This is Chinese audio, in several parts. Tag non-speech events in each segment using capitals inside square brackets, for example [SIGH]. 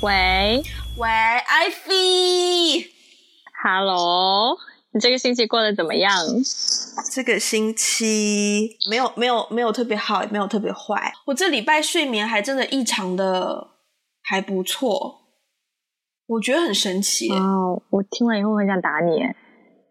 喂喂，艾菲，Hello，你这个星期过得怎么样？这个星期没有没有没有特别好，也没有特别坏。我这礼拜睡眠还真的异常的还不错，我觉得很神奇。哦，我听完以后很想打你。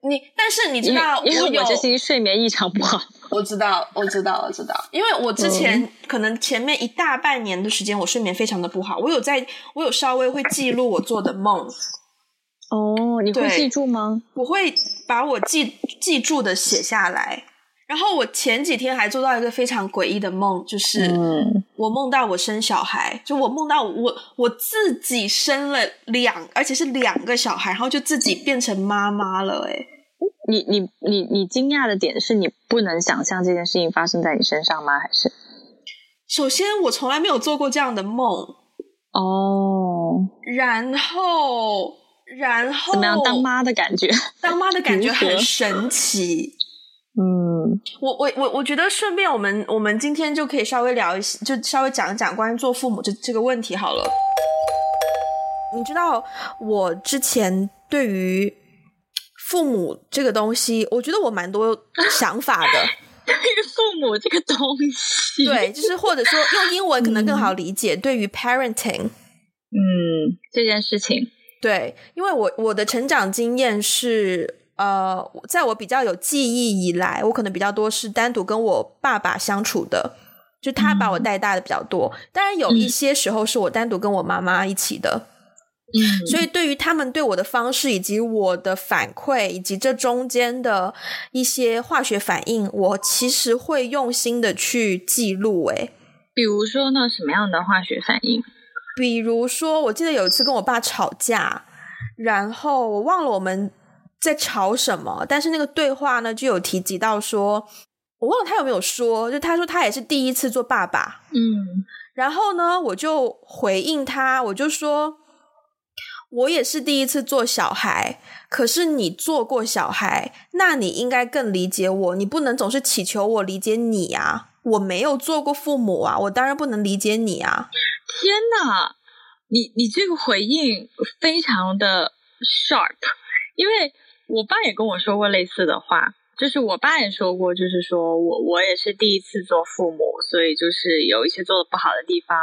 你但是你知道，因为我有我这星期睡眠异常不好。[LAUGHS] 我知道，我知道，我知道，因为我之前、嗯、可能前面一大半年的时间，我睡眠非常的不好。我有在，我有稍微会记录我做的梦。[LAUGHS] 哦，你会记住吗？我会把我记记住的写下来。然后我前几天还做到一个非常诡异的梦，就是我梦到我生小孩，就我梦到我我自己生了两，而且是两个小孩，然后就自己变成妈妈了。诶你你你你惊讶的点是你不能想象这件事情发生在你身上吗？还是？首先，我从来没有做过这样的梦哦。然后，然后怎么样？当妈的感觉？[LAUGHS] 当妈的感觉很神奇。嗯，我我我我觉得顺便我们我们今天就可以稍微聊一些，就稍微讲一讲关于做父母这这个问题好了。你知道我之前对于。父母这个东西，我觉得我蛮多想法的。[LAUGHS] 对于父母这个东西，对，就是或者说用英文可能更好理解。嗯、对于 parenting，嗯，这件事情，对，因为我我的成长经验是，呃，在我比较有记忆以来，我可能比较多是单独跟我爸爸相处的，就他把我带大的比较多。嗯、当然，有一些时候是我单独跟我妈妈一起的。嗯，所以对于他们对我的方式，以及我的反馈，以及这中间的一些化学反应，我其实会用心的去记录。诶，比如说呢，什么样的化学反应？比如说，我记得有一次跟我爸吵架，然后我忘了我们在吵什么，但是那个对话呢，就有提及到说，我忘了他有没有说，就他说他也是第一次做爸爸。嗯，然后呢，我就回应他，我就说。我也是第一次做小孩，可是你做过小孩，那你应该更理解我。你不能总是祈求我理解你啊！我没有做过父母啊，我当然不能理解你啊！天哪，你你这个回应非常的 sharp，因为我爸也跟我说过类似的话，就是我爸也说过，就是说我我也是第一次做父母，所以就是有一些做的不好的地方。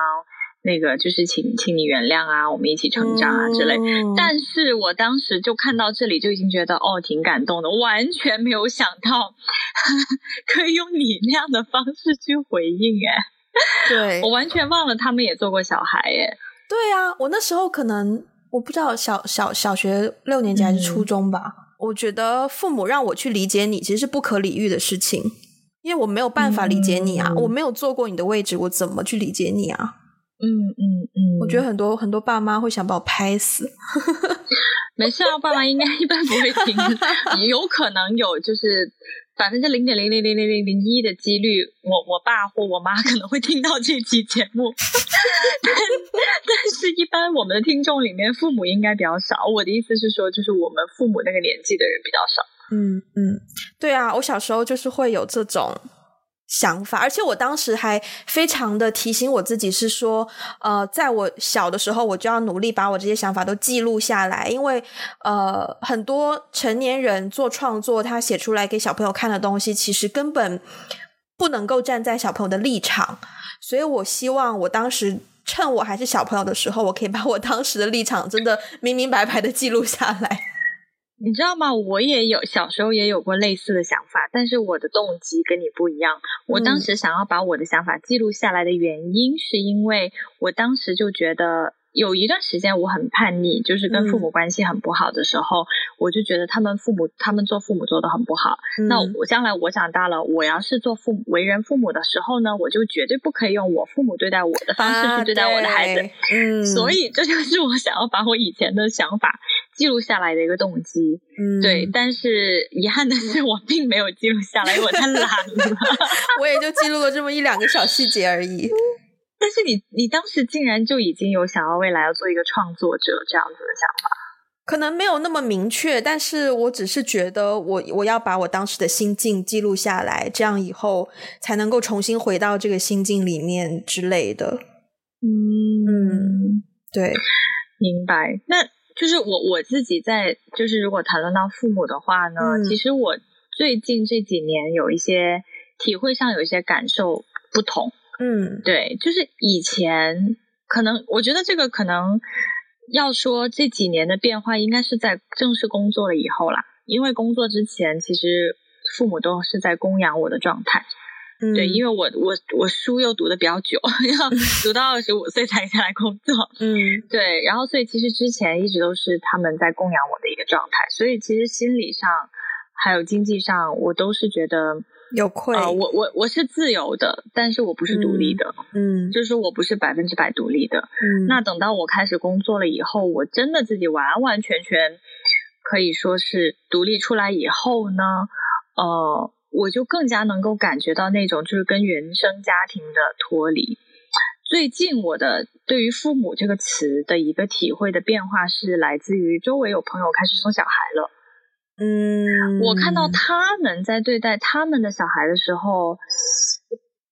那个就是请，请你原谅啊，我们一起成长啊之类。嗯、但是我当时就看到这里就已经觉得哦，挺感动的，完全没有想到 [LAUGHS] 可以用你那样的方式去回应哎。对，我完全忘了他们也做过小孩哎。对啊，我那时候可能我不知道小小小学六年级还是初中吧。嗯、我觉得父母让我去理解你，其实是不可理喻的事情，因为我没有办法理解你啊，嗯、我没有坐过你的位置，我怎么去理解你啊？嗯嗯嗯，我觉得很多很多爸妈会想把我拍死。[LAUGHS] 没事啊，爸妈应该一般不会听，[LAUGHS] 有可能有就是百分之零点零零零零零零一的几率，我我爸或我妈可能会听到这期节目。[LAUGHS] 但但是，一般我们的听众里面，父母应该比较少。我的意思是说，就是我们父母那个年纪的人比较少。嗯嗯，对啊，我小时候就是会有这种。想法，而且我当时还非常的提醒我自己，是说，呃，在我小的时候，我就要努力把我这些想法都记录下来，因为，呃，很多成年人做创作，他写出来给小朋友看的东西，其实根本不能够站在小朋友的立场，所以我希望我当时趁我还是小朋友的时候，我可以把我当时的立场真的明明白白的记录下来。你知道吗？我也有小时候也有过类似的想法，但是我的动机跟你不一样。我当时想要把我的想法记录下来的原因，是因为我当时就觉得有一段时间我很叛逆，就是跟父母关系很不好的时候，嗯、我就觉得他们父母他们做父母做的很不好。嗯、那我将来我长大了，我要是做父母为人父母的时候呢，我就绝对不可以用我父母对待我的方式去对待我的孩子。啊、嗯，所以这就是我想要把我以前的想法。记录下来的一个动机，嗯，对，但是遗憾的是，我并没有记录下来，因为我太懒了。[LAUGHS] 我也就记录了这么一两个小细节而已。但是你，你当时竟然就已经有想要未来要做一个创作者这样子的想法？可能没有那么明确，但是我只是觉得我，我我要把我当时的心境记录下来，这样以后才能够重新回到这个心境里面之类的。嗯嗯，对。明白。那就是我我自己在，就是如果谈论到父母的话呢，嗯、其实我最近这几年有一些体会上有一些感受不同。嗯，对，就是以前可能我觉得这个可能要说这几年的变化，应该是在正式工作了以后啦。因为工作之前，其实父母都是在供养我的状态。嗯、对，因为我我我书又读的比较久，[LAUGHS] 要 [LAUGHS] 读到二十五岁才下来工作。嗯，对，然后所以其实之前一直都是他们在供养我的一个状态，所以其实心理上还有经济上，我都是觉得有愧。啊、呃，我我我是自由的，但是我不是独立的。嗯，就是说我不是百分之百独立的。嗯，那等到我开始工作了以后，我真的自己完完全全可以说是独立出来以后呢，呃。我就更加能够感觉到那种就是跟原生家庭的脱离。最近我的对于“父母”这个词的一个体会的变化是来自于周围有朋友开始生小孩了。嗯，我看到他们在对待他们的小孩的时候，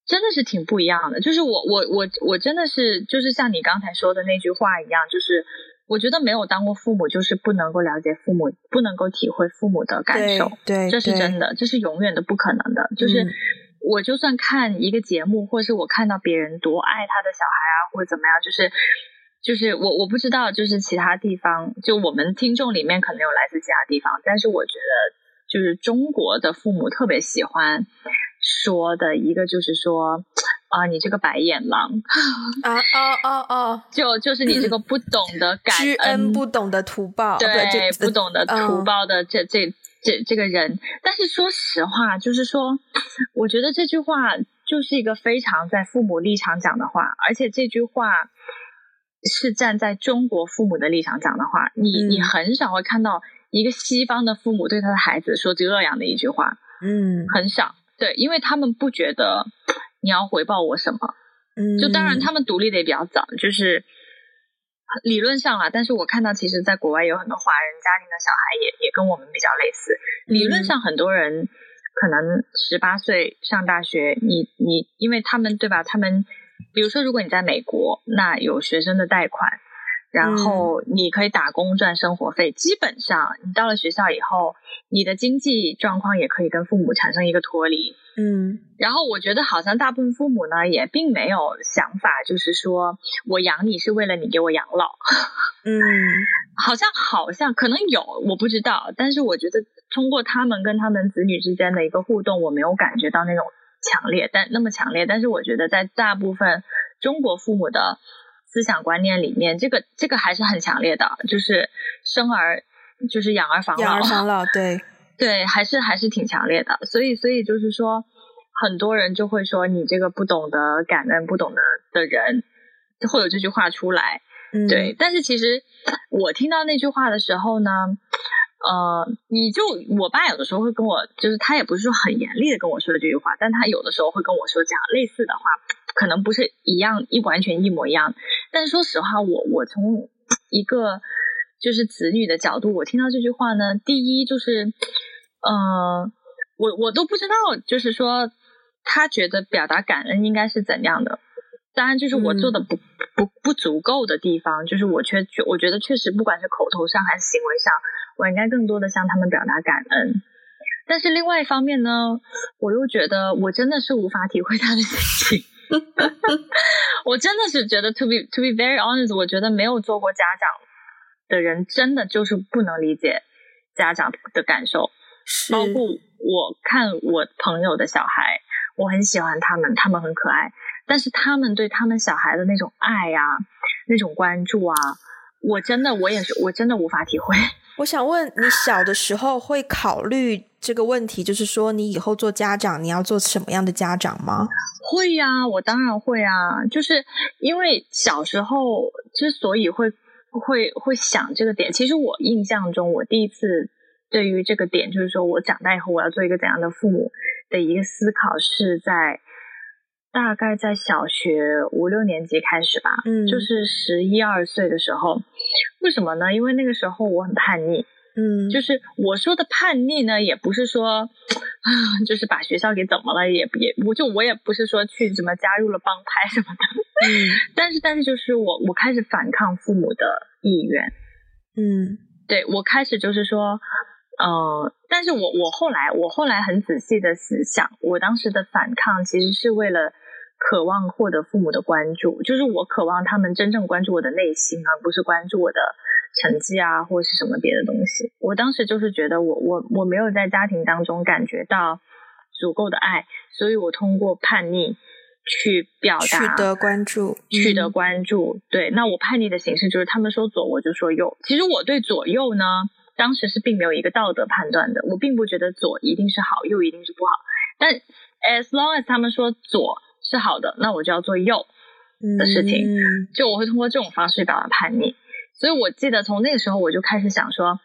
真的是挺不一样的。就是我我我我真的是就是像你刚才说的那句话一样，就是。我觉得没有当过父母，就是不能够了解父母，不能够体会父母的感受。对，对，这是真的，这是永远都不可能的。就是我就算看一个节目，或是我看到别人多爱他的小孩啊，或者怎么样，就是就是我我不知道，就是其他地方，就我们听众里面可能有来自其他地方，但是我觉得就是中国的父母特别喜欢说的一个，就是说。啊，你这个白眼狼啊哦哦哦！[LAUGHS] 就就是你这个不懂得感 [LAUGHS] 恩、恩不懂得图报，对，不，不懂得图报的这、uh, 这这这个人。但是说实话，就是说，我觉得这句话就是一个非常在父母立场讲的话，而且这句话是站在中国父母的立场讲的话。你、嗯、你很少会看到一个西方的父母对他的孩子说这样的一句话，嗯，很少。对，因为他们不觉得。你要回报我什么？嗯，就当然他们独立的也比较早，就是理论上啊。但是我看到，其实在国外有很多华人家庭的小孩也也跟我们比较类似。理论上，很多人可能十八岁上大学，你你，因为他们对吧？他们比如说，如果你在美国，那有学生的贷款。然后你可以打工赚生活费，基本上你到了学校以后，你的经济状况也可以跟父母产生一个脱离。嗯，然后我觉得好像大部分父母呢也并没有想法，就是说我养你是为了你给我养老。嗯，好像好像可能有，我不知道，但是我觉得通过他们跟他们子女之间的一个互动，我没有感觉到那种强烈，但那么强烈。但是我觉得在大部分中国父母的。思想观念里面，这个这个还是很强烈的，就是生儿就是养儿防老，养儿防老，[LAUGHS] 对对，还是还是挺强烈的。所以所以就是说，很多人就会说你这个不懂得感恩、不懂得的人，会有这句话出来。嗯，对。但是其实我听到那句话的时候呢，呃，你就我爸有的时候会跟我，就是他也不是说很严厉的跟我说的这句话，但他有的时候会跟我说这样类似的话。可能不是一样一完全一模一样，但是说实话，我我从一个就是子女的角度，我听到这句话呢，第一就是，呃，我我都不知道，就是说他觉得表达感恩应该是怎样的。当然，就是我做的不、嗯、不不足够的地方，就是我确我觉得确实不管是口头上还是行为上，我应该更多的向他们表达感恩。但是另外一方面呢，我又觉得我真的是无法体会他的心情。[LAUGHS] 我真的是觉得，to be to be very honest，我觉得没有做过家长的人，真的就是不能理解家长的感受。包括我看我朋友的小孩，我很喜欢他们，他们很可爱，但是他们对他们小孩的那种爱呀、啊，那种关注啊，我真的我也是，我真的无法体会。我想问你，小的时候会考虑这个问题，就是说你以后做家长，你要做什么样的家长吗？会呀，我当然会啊，就是因为小时候之所以会会会想这个点，其实我印象中，我第一次对于这个点，就是说我长大以后我要做一个怎样的父母的一个思考，是在大概在小学五六年级开始吧，嗯，就是十一二岁的时候，为什么呢？因为那个时候我很叛逆。嗯，就是我说的叛逆呢，也不是说，啊，就是把学校给怎么了，也也，我就我也不是说去什么加入了帮派什么的，嗯，但是但是就是我我开始反抗父母的意愿。嗯，对，我开始就是说，呃，但是我我后来我后来很仔细的思想，我当时的反抗其实是为了渴望获得父母的关注，就是我渴望他们真正关注我的内心，而不是关注我的成绩啊或是什么别的东西。我当时就是觉得我我我没有在家庭当中感觉到足够的爱，所以我通过叛逆。去表达，取得关注，取得关注。嗯、对，那我叛逆的形式就是他们说左，我就说右。其实我对左右呢，当时是并没有一个道德判断的。我并不觉得左一定是好，右一定是不好。但 as long as 他们说左是好的，那我就要做右的事情。嗯、就我会通过这种方式表达叛逆。所以我记得从那个时候我就开始想说，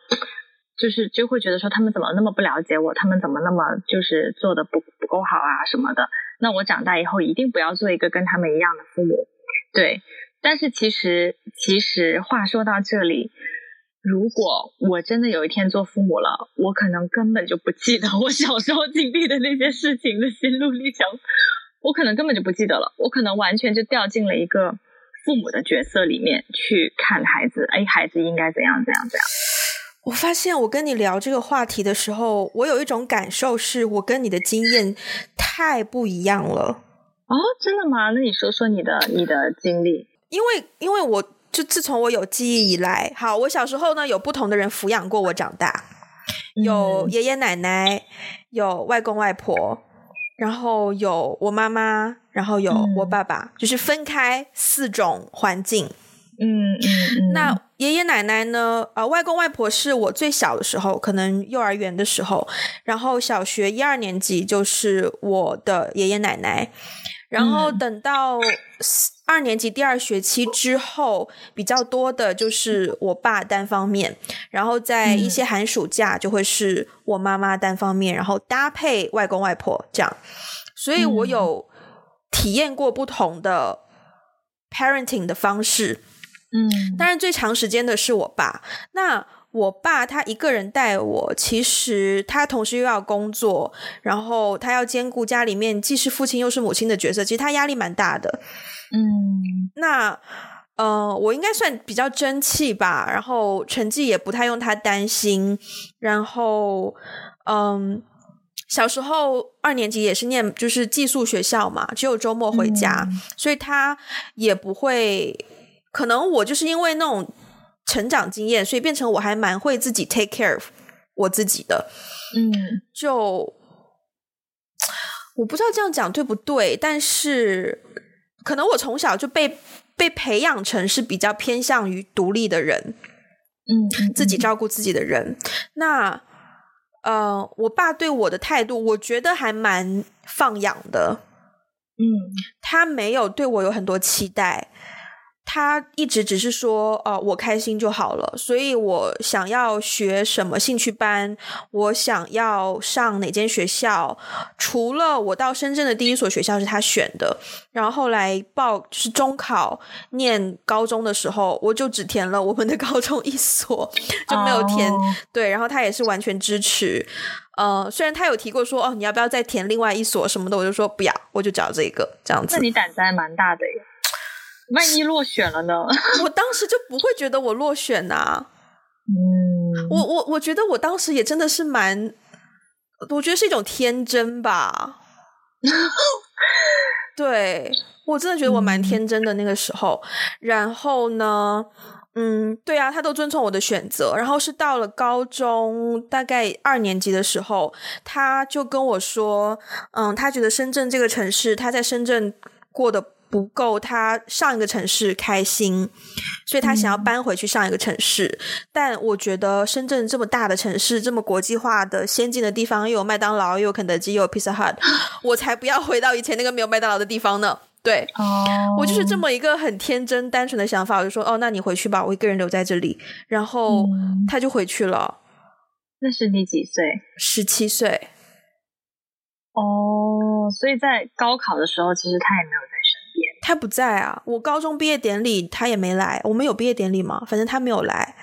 就是就会觉得说他们怎么那么不了解我，他们怎么那么就是做的不不够好啊什么的。那我长大以后一定不要做一个跟他们一样的父母，对。但是其实，其实话说到这里，如果我真的有一天做父母了，我可能根本就不记得我小时候经历的那些事情的心路历程，我可能根本就不记得了，我可能完全就掉进了一个父母的角色里面去看孩子，哎，孩子应该怎样怎样怎样。我发现我跟你聊这个话题的时候，我有一种感受，是我跟你的经验太不一样了。哦，真的吗？那你说说你的你的经历。因为因为我就自从我有记忆以来，好，我小时候呢有不同的人抚养过我长大，有爷爷奶奶，有外公外婆，然后有我妈妈，然后有我爸爸，嗯、就是分开四种环境。嗯嗯嗯，那爷爷奶奶呢？呃，外公外婆是我最小的时候，可能幼儿园的时候，然后小学一二年级就是我的爷爷奶奶，然后等到二年级第二学期之后，比较多的就是我爸单方面，然后在一些寒暑假就会是我妈妈单方面，然后搭配外公外婆这样，所以我有体验过不同的 parenting 的方式。嗯，当然最长时间的是我爸。那我爸他一个人带我，其实他同时又要工作，然后他要兼顾家里面既是父亲又是母亲的角色，其实他压力蛮大的。嗯，那呃，我应该算比较争气吧，然后成绩也不太用他担心。然后，嗯，小时候二年级也是念就是寄宿学校嘛，只有周末回家，嗯，所以他也不会。可能我就是因为那种成长经验，所以变成我还蛮会自己 take care 我自己的。嗯，就我不知道这样讲对不对，但是可能我从小就被被培养成是比较偏向于独立的人，嗯，自己照顾自己的人。那呃，我爸对我的态度，我觉得还蛮放养的。嗯，他没有对我有很多期待。他一直只是说，呃，我开心就好了。所以我想要学什么兴趣班，我想要上哪间学校，除了我到深圳的第一所学校是他选的，然后后来报就是中考念高中的时候，我就只填了我们的高中一所，就没有填。Oh. 对，然后他也是完全支持。呃，虽然他有提过说，哦，你要不要再填另外一所什么的，我就说不要，我就找这个这样子。那你胆子还蛮大的耶。万一落选了呢？[LAUGHS] 我当时就不会觉得我落选啊。嗯，我我我觉得我当时也真的是蛮，我觉得是一种天真吧。[LAUGHS] 对，我真的觉得我蛮天真的那个时候。嗯、然后呢，嗯，对啊，他都遵从我的选择。然后是到了高中大概二年级的时候，他就跟我说，嗯，他觉得深圳这个城市，他在深圳过得。不够他上一个城市开心，所以他想要搬回去上一个城市。嗯、但我觉得深圳这么大的城市，这么国际化的先进的地方，又有麦当劳，又有肯德基，又有 Pizza Hut，[GASPS] 我才不要回到以前那个没有麦当劳的地方呢。对，哦，我就是这么一个很天真单纯的想法，我就说哦，那你回去吧，我一个人留在这里。然后他就回去了。那是你几岁？十七岁。哦，所以在高考的时候，其实他也没有在。他不在啊！我高中毕业典礼他也没来。我们有毕业典礼吗？反正他没有来。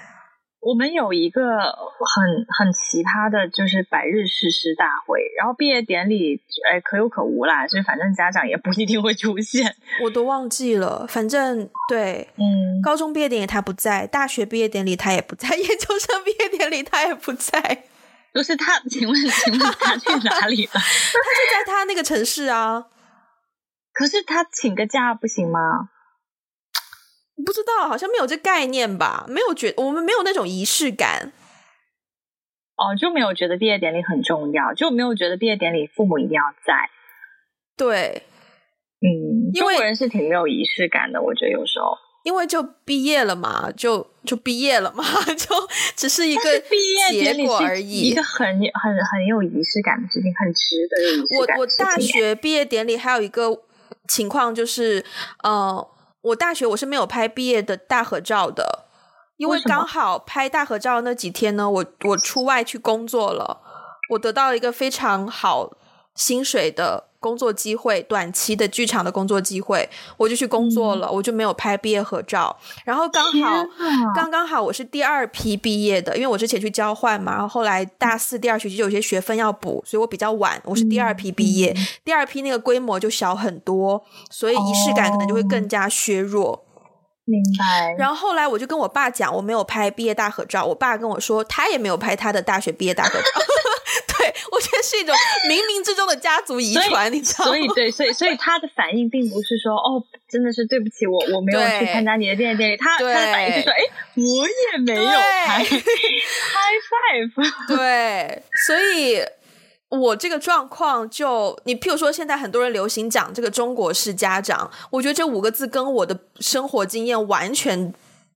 我们有一个很很奇葩的，就是百日誓师大会，然后毕业典礼，哎，可有可无啦，所以反正家长也不一定会出现，我都忘记了。反正 [LAUGHS] 对，嗯，高中毕业典礼他不在，大学毕业典礼他也不在，[LAUGHS] 研究生毕业典礼他也不在。不是他，请问，请问他去哪里了？[LAUGHS] 他就在他那个城市啊。可是他请个假不行吗？不知道，好像没有这概念吧？没有觉，我们没有那种仪式感。哦，就没有觉得毕业典礼很重要，就没有觉得毕业典礼父母一定要在。对，嗯，因为中国人是挺没有仪式感的，我觉得有时候，因为就毕业了嘛，就就毕业了嘛，[LAUGHS] 就只是一个毕业结果而已，一个很很很有仪式感的事情，很值得有仪式感。我我大学毕业典礼还有一个情况就是，呃。我大学我是没有拍毕业的大合照的，因为刚好拍大合照那几天呢，我我出外去工作了，我得到了一个非常好薪水的工作机会，短期的剧场的工作机会，我就去工作了，嗯、我就没有拍毕业合照。然后刚好刚刚好我是第二批毕业的，因为我之前去交换嘛，然后后来大四第二学期就有些学分要补，所以我比较晚，我是第二批毕业。嗯、第二批那个规模就小很多，所以仪式感可能就会更加削弱。哦、明白。然后后来我就跟我爸讲，我没有拍毕业大合照，我爸跟我说他也没有拍他的大学毕业大合照。对，我觉得是一种冥冥之中的家族遗传，你知道吗？所 [LAUGHS] 以对，所以所以他的反应并不是说哦，真的是对不起我，我没有去参加你的电影，电影。他他的反应是说，哎，我也没有拍，[LAUGHS] high five。对，所以我这个状况就，你譬如说，现在很多人流行讲这个中国式家长，我觉得这五个字跟我的生活经验完全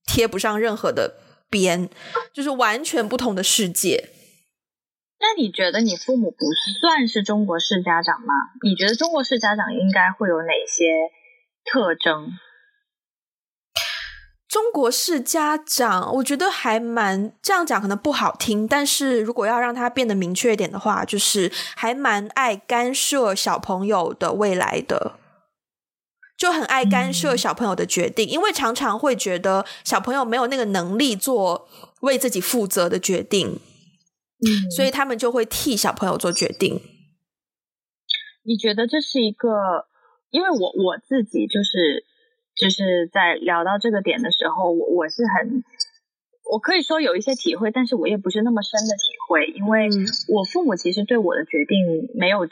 贴不上任何的边，就是完全不同的世界。那你觉得你父母不算是中国式家长吗？你觉得中国式家长应该会有哪些特征？中国式家长，我觉得还蛮这样讲可能不好听，但是如果要让它变得明确一点的话，就是还蛮爱干涉小朋友的未来的，就很爱干涉小朋友的决定，嗯、因为常常会觉得小朋友没有那个能力做为自己负责的决定。嗯，所以他们就会替小朋友做决定。你觉得这是一个？因为我我自己就是就是在聊到这个点的时候，我我是很，我可以说有一些体会，但是我也不是那么深的体会，因为我父母其实对我的决定没有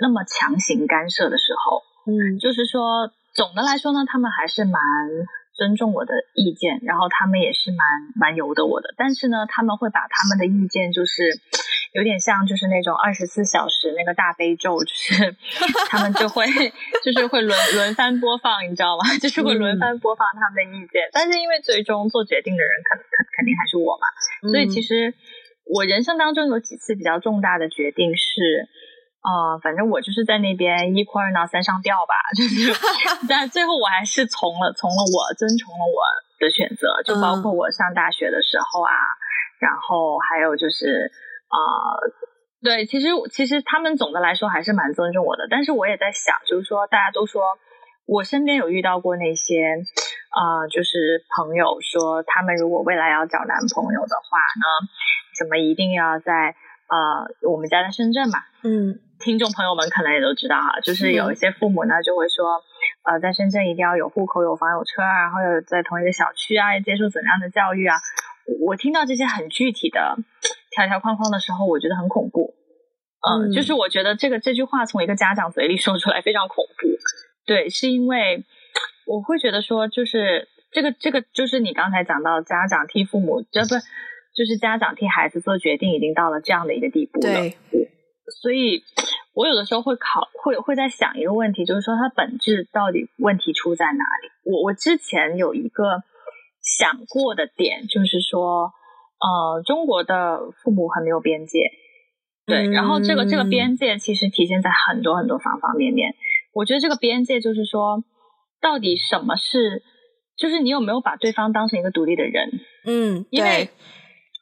那么强行干涉的时候，嗯，就是说总的来说呢，他们还是蛮。尊重我的意见，然后他们也是蛮蛮由得我的，但是呢，他们会把他们的意见就是有点像就是那种二十四小时那个大悲咒，就是 [LAUGHS] 他们就会就是会轮轮番播放，你知道吗？就是会轮番播放他们的意见，嗯、但是因为最终做决定的人肯肯肯定还是我嘛，所以其实我人生当中有几次比较重大的决定是。啊、呃，反正我就是在那边一哭二闹三上吊吧，就是，[LAUGHS] 但最后我还是从了从了我遵从了我的选择，就包括我上大学的时候啊，嗯、然后还有就是啊、呃，对，其实其实他们总的来说还是蛮尊重我的，但是我也在想，就是说大家都说我身边有遇到过那些啊、呃，就是朋友说他们如果未来要找男朋友的话呢，怎么一定要在啊、呃，我们家在深圳嘛，嗯。听众朋友们可能也都知道哈，就是有一些父母呢就会说，呃，在深圳一定要有户口、有房、有车啊，然后有在同一个小区啊，接受怎样的教育啊。我听到这些很具体的条条框框的时候，我觉得很恐怖。呃、嗯，就是我觉得这个这句话从一个家长嘴里说出来非常恐怖。对，是因为我会觉得说，就是这个这个就是你刚才讲到家长替父母，这不就是家长替孩子做决定，已经到了这样的一个地步了。对。所以，我有的时候会考，会会在想一个问题，就是说它本质到底问题出在哪里？我我之前有一个想过的点，就是说，呃，中国的父母很没有边界，对，然后这个这个边界其实体现在很多很多方方面面。我觉得这个边界就是说，到底什么是，就是你有没有把对方当成一个独立的人？嗯，因为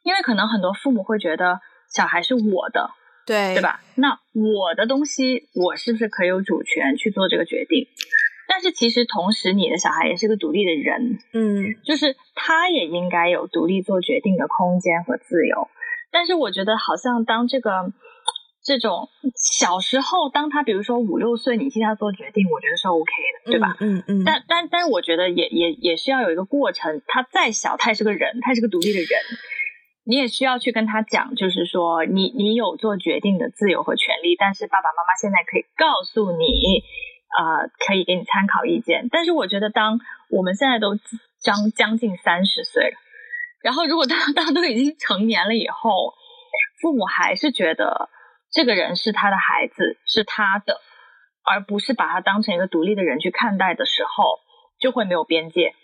因为可能很多父母会觉得小孩是我的。对，对吧？那我的东西，我是不是可以有主权去做这个决定？但是其实同时，你的小孩也是个独立的人，嗯，就是他也应该有独立做决定的空间和自由。但是我觉得，好像当这个这种小时候，当他比如说五六岁，你替他做决定，我觉得是 OK 的，对吧？嗯嗯。嗯，但但但是，我觉得也也也是要有一个过程。他再小，他也是个人，他也是个独立的人。你也需要去跟他讲，就是说你，你有做决定的自由和权利，但是爸爸妈妈现在可以告诉你，呃，可以给你参考意见。但是我觉得，当我们现在都将将近三十岁了，然后如果大家 [LAUGHS] 大家都已经成年了以后，父母还是觉得这个人是他的孩子，是他的，而不是把他当成一个独立的人去看待的时候，就会没有边界。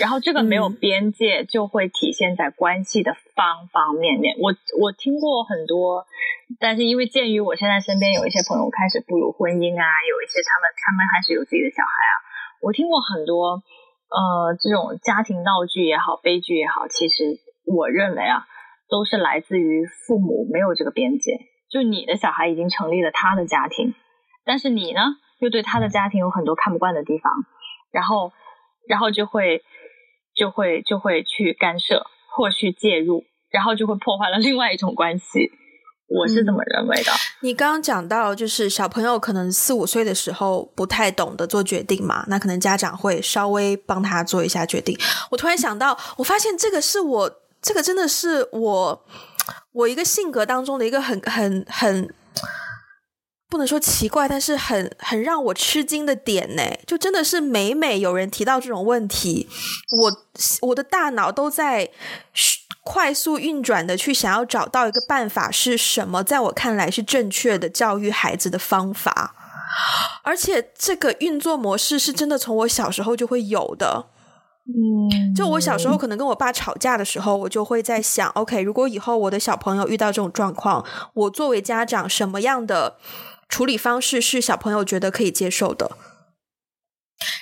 然后这个没有边界，就会体现在关系的方方面面。我我听过很多，但是因为鉴于我现在身边有一些朋友开始步入婚姻啊，有一些他们他们还是有自己的小孩啊，我听过很多呃这种家庭闹剧也好，悲剧也好，其实我认为啊，都是来自于父母没有这个边界。就你的小孩已经成立了他的家庭，但是你呢，又对他的家庭有很多看不惯的地方，然后。然后就会，就会就会去干涉或去介入，然后就会破坏了另外一种关系。我是这么认为的。嗯，你刚刚讲到，就是小朋友可能四五岁的时候不太懂得做决定嘛，那可能家长会稍微帮他做一下决定。我突然想到，我发现这个是我，这个真的是我，我一个性格当中的一个很很很。不能说奇怪，但是很很让我吃惊的点呢，就真的是每每有人提到这种问题，我我的大脑都在快速运转的去想要找到一个办法是什么，在我看来是正确的教育孩子的方法，而且这个运作模式是真的从我小时候就会有的。嗯，就我小时候可能跟我爸吵架的时候，我就会在想，OK，如果以后我的小朋友遇到这种状况，我作为家长什么样的处理方式是小朋友觉得可以接受的。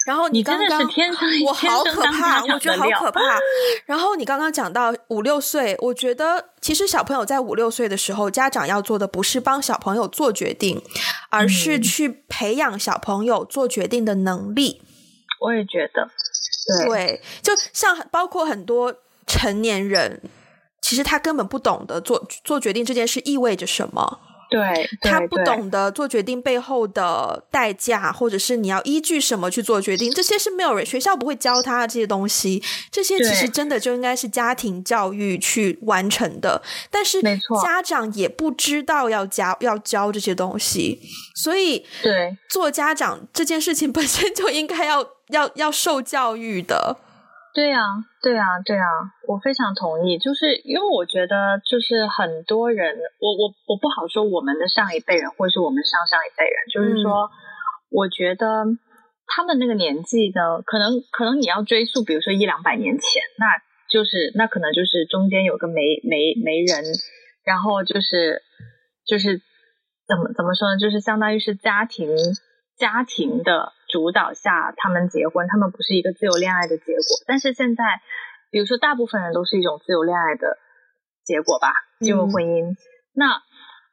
然后你刚刚，[LAUGHS] 我好可怕，我觉得好可怕。然后你刚刚讲到五六岁，我觉得其实小朋友在五六岁的时候，家长要做的不是帮小朋友做决定，而是去培养小朋友做决定的能力。我也觉得，对，对，就像包括很多成年人，其实他根本不懂得做做决定这件事意味着什么。对，对，他不懂得做决定背后的代价，或者是你要依据什么去做决定，这些是没有人学校不会教他的这些东西。这些其实真的就应该是家庭教育去完成的，但是家长也不知道要教要教这些东西，所以对做家长这件事情本身就应该要要要受教育的。对呀，对呀，对呀，我非常同意。就是因为我觉得，就是很多人，我我我不好说我们的上一辈人，或是我们上上一辈人，就是说，嗯、我觉得他们那个年纪呢，可能可能你要追溯，比如说一两百年前，那就是那可能就是中间有个媒媒媒人，然后就是就是怎么怎么说呢，就是相当于是家庭家庭的。主导下，他们结婚，他们不是一个自由恋爱的结果。但是现在，比如说，大部分人都是一种自由恋爱的结果吧，进入婚姻。嗯、那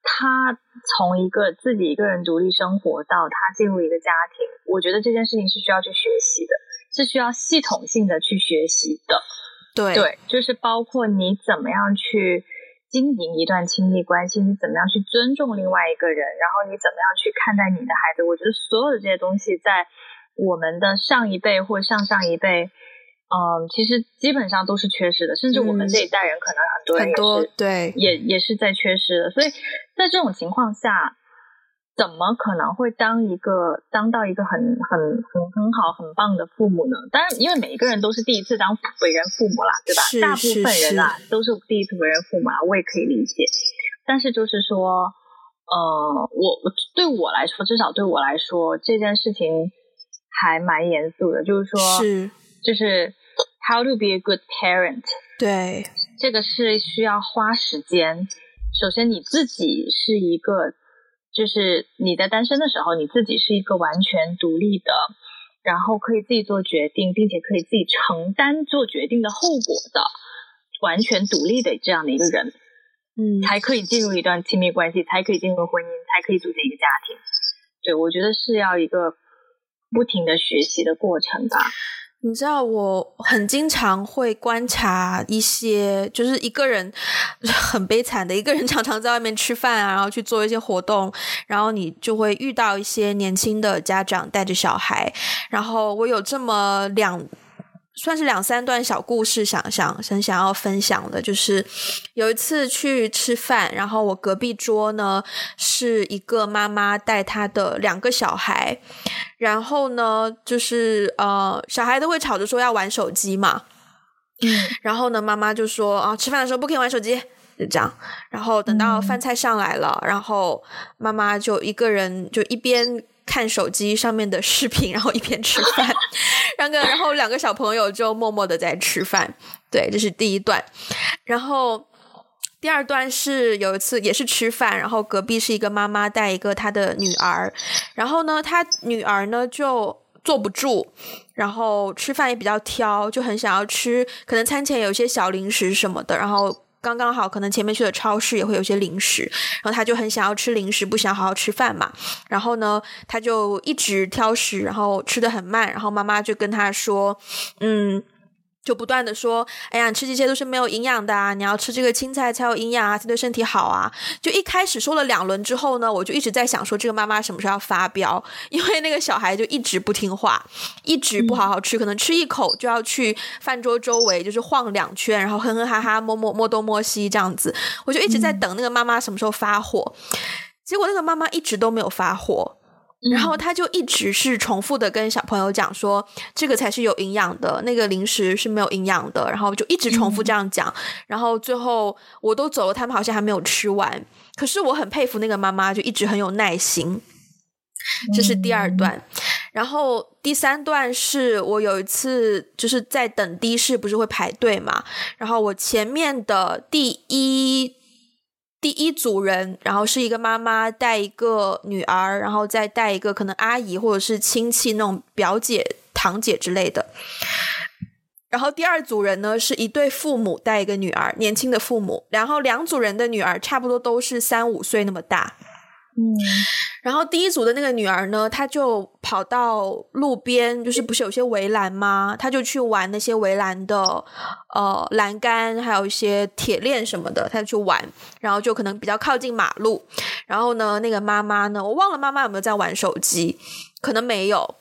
他从一个自己一个人独立生活到他进入一个家庭，我觉得这件事情是需要去学习的，是需要系统性的去学习的。对对，就是包括你怎么样去。经营一段亲密关系，你怎么样去尊重另外一个人？然后你怎么样去看待你的孩子？我觉得所有的这些东西，在我们的上一辈或上上一辈，嗯，其实基本上都是缺失的。甚至我们这一代人，可能很多人也是，嗯、对，也也是在缺失的。所以在这种情况下。怎么可能会当一个当到一个很很很很好很棒的父母呢？当然，因为每一个人都是第一次当为人父母啦，对吧？大部分人啊都是第一次为人父母啊，我也可以理解。但是就是说，呃，我我对我来说，至少对我来说，这件事情还蛮严肃的。就是说，是就是 how to be a good parent。对，这个是需要花时间。首先，你自己是一个。就是你在单身的时候，你自己是一个完全独立的，然后可以自己做决定，并且可以自己承担做决定的后果的，完全独立的这样的一个人，嗯，才可以进入一段亲密关系，才可以进入婚姻，才可以组建一个家庭。对，我觉得是要一个不停的学习的过程吧。你知道，我很经常会观察一些，就是一个人很悲惨的一个人，[LAUGHS] 常常在外面吃饭啊，然后去做一些活动，然后你就会遇到一些年轻的家长带着小孩，然后我有这么两。算是两三段小故事，想想想想要分享的，就是有一次去吃饭，然后我隔壁桌呢是一个妈妈带她的两个小孩，然后呢就是呃小孩都会吵着说要玩手机嘛，嗯，然后呢妈妈就说啊吃饭的时候不可以玩手机，就这样，然后等到饭菜上来了，然后妈妈就一个人就一边。看手机上面的视频，[LAUGHS] 然后一边吃饭，两个，然后两个小朋友就默默的在吃饭。对，这是第一段。然后第二段是有一次也是吃饭，然后隔壁是一个妈妈带一个她的女儿，然后呢，她女儿呢就坐不住，然后吃饭也比较挑，就很想要吃，可能餐前有一些小零食什么的，然后。刚刚好，可能前面去了超市也会有些零食，然后他就很想要吃零食，不想好好吃饭嘛。然后呢，他就一直挑食，然后吃的很慢。然后妈妈就跟他说：“嗯。”就不断的说，哎呀，你吃这些都是没有营养的啊！你要吃这个青菜才有营养啊，才对身体好啊！就一开始说了两轮之后呢，我就一直在想说，这个妈妈什么时候要发飙？因为那个小孩就一直不听话，一直不好好吃，可能吃一口就要去饭桌周围就是晃两圈，然后哼哼哈哈摸摸摸东摸西这样子。我就一直在等那个妈妈什么时候发火，结果那个妈妈一直都没有发火。然后他就一直是重复的跟小朋友讲说，这个才是有营养的，那个零食是没有营养的。然后就一直重复这样讲。然后最后我都走了，他们好像还没有吃完。可是我很佩服那个妈妈，就一直很有耐心。这是第二段。然后第三段是我有一次就是在等的士，不是会排队嘛？然后我前面的第一。第一组人，然后是一个妈妈带一个女儿，然后再带一个可能阿姨或者是亲戚那种表姐、堂姐之类的。然后第二组人呢，是一对父母带一个女儿，年轻的父母。然后两组人的女儿差不多都是三五岁那么大。嗯，然后第一组的那个女儿呢，她就跑到路边，就是不是有些围栏吗？她就去玩那些围栏的呃栏杆，还有一些铁链什么的，她就去玩。然后就可能比较靠近马路。然后呢，那个妈妈呢，我忘了妈妈有没有在玩手机，可能没有。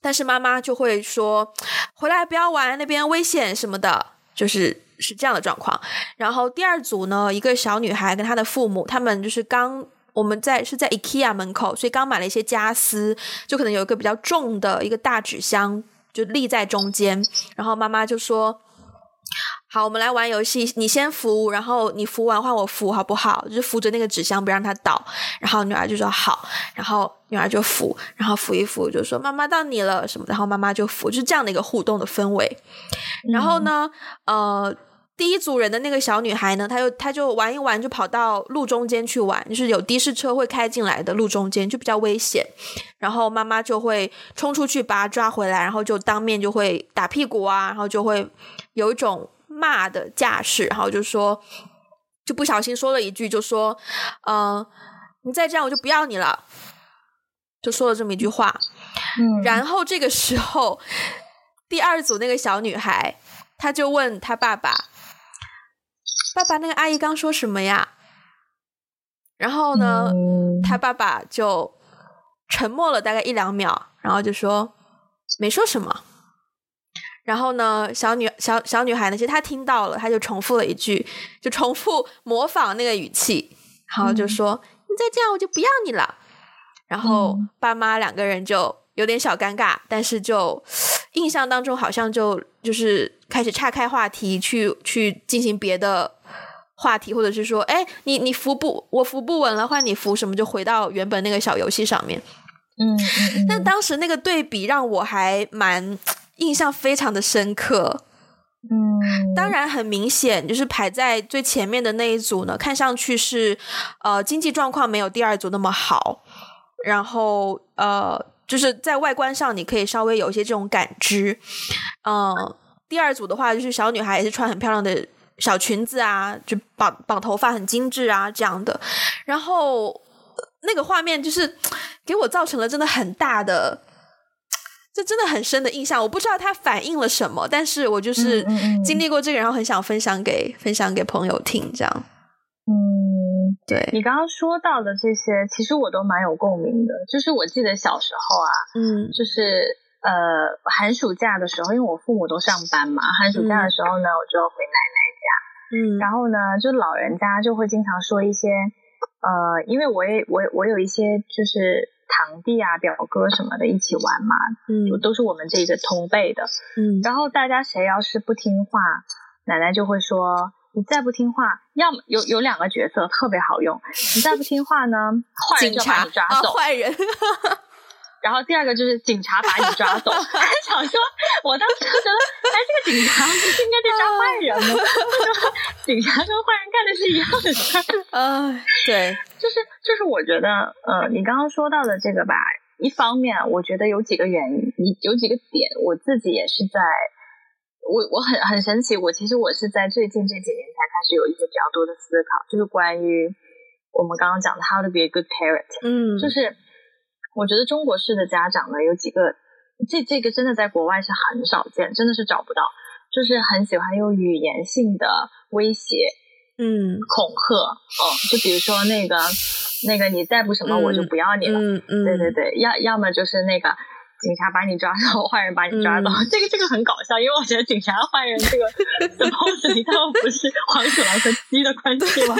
但是妈妈就会说：“回来不要玩，那边危险什么的。”就是是这样的状况。然后第二组呢，一个小女孩跟她的父母，他们就是刚。我们在是在 IKEA 门口，所以刚买了一些家私，就可能有一个比较重的一个大纸箱，就立在中间。然后妈妈就说：“好，我们来玩游戏，你先扶，然后你扶完换我扶，好不好？就是扶着那个纸箱，不让它倒。”然后女儿就说：“好。”然后女儿就扶，然后扶一扶，就说：“妈妈到你了什么？”然后妈妈就扶，就是这样的一个互动的氛围。然后呢，呃。第一组人的那个小女孩呢，她就她就玩一玩，就跑到路中间去玩，就是有的士车会开进来的路中间，就比较危险。然后妈妈就会冲出去把她抓回来，然后就当面就会打屁股啊，然后就会有一种骂的架势，然后就说，就不小心说了一句，就说，嗯、呃，你再这样我就不要你了，就说了这么一句话。嗯，然后这个时候，第二组那个小女孩，她就问她爸爸。爸爸，那个阿姨刚说什么呀？然后呢，嗯、他爸爸就沉默了大概一两秒，然后就说没说什么。然后呢，小女小小女孩呢，其实她听到了，她就重复了一句，就重复模仿那个语气，然后就说：“嗯、你再这样，我就不要你了。”然后爸妈两个人就有点小尴尬，但是就印象当中好像就就是开始岔开话题，去去进行别的。话题，或者是说，哎，你你扶不，我扶不稳了，换你扶，什么就回到原本那个小游戏上面。嗯，但当时那个对比让我还蛮印象非常的深刻。嗯，当然很明显，就是排在最前面的那一组呢，看上去是呃经济状况没有第二组那么好，然后呃就是在外观上你可以稍微有一些这种感知。嗯、呃，第二组的话就是小女孩也是穿很漂亮的。小裙子啊，就绑绑头发很精致啊，这样的。然后那个画面就是 [TSK] 给我造成了真的很大的这真的很深的印象。我不知道它反映了什么，但是我就是经历过这个，然后很想分享给分享给朋友听，这样。嗯，对。你刚刚说到的这些，其实我都蛮有共鸣的。就是我记得小时候啊，嗯，就是呃寒暑假的时候，因为我父母都上班嘛，寒暑假的时候呢，嗯、我就回奶奶家。嗯，然后呢，就老人家就会经常说一些。呃，因为我也我我有一些就是堂弟啊、表哥什么的一起玩嘛，嗯，都是我们这个同辈的，嗯，然后大家谁要是不听话，奶奶就会说，你再不听话，要么有有两个角色特别好用，你再不 [LAUGHS] 听话呢，坏人就把你抓走，哦、坏人。[LAUGHS] 然后第二个就是警察把你抓走，还 [LAUGHS] 想说，我当时觉得，哎，这个警察不是应该在抓坏人吗？警察跟坏人干的是一样的事儿。呃，对，就是就是，我觉得，呃，你刚刚说到的这个吧，一方面我觉得有几个原因，有几个点，我自己也是在，我我很很神奇，我其实我是在最近这几年才开始有一些比较多的思考，就是关于我们刚刚讲的 how to be a good parent，嗯，就是。我觉得中国式的家长呢，有几个，这这个真的在国外是很少见，真的是找不到，就是很喜欢用语言性的威胁，嗯，恐吓，嗯，就比如说那个那个你再不什么我就不要你了，嗯。嗯，对对对，要要么就是那个警察把你抓走，坏人把你抓走，嗯、这个这个很搞笑，因为我觉得警察坏人这个 suppose 他们不是黄鼠狼和鸡的关系吗？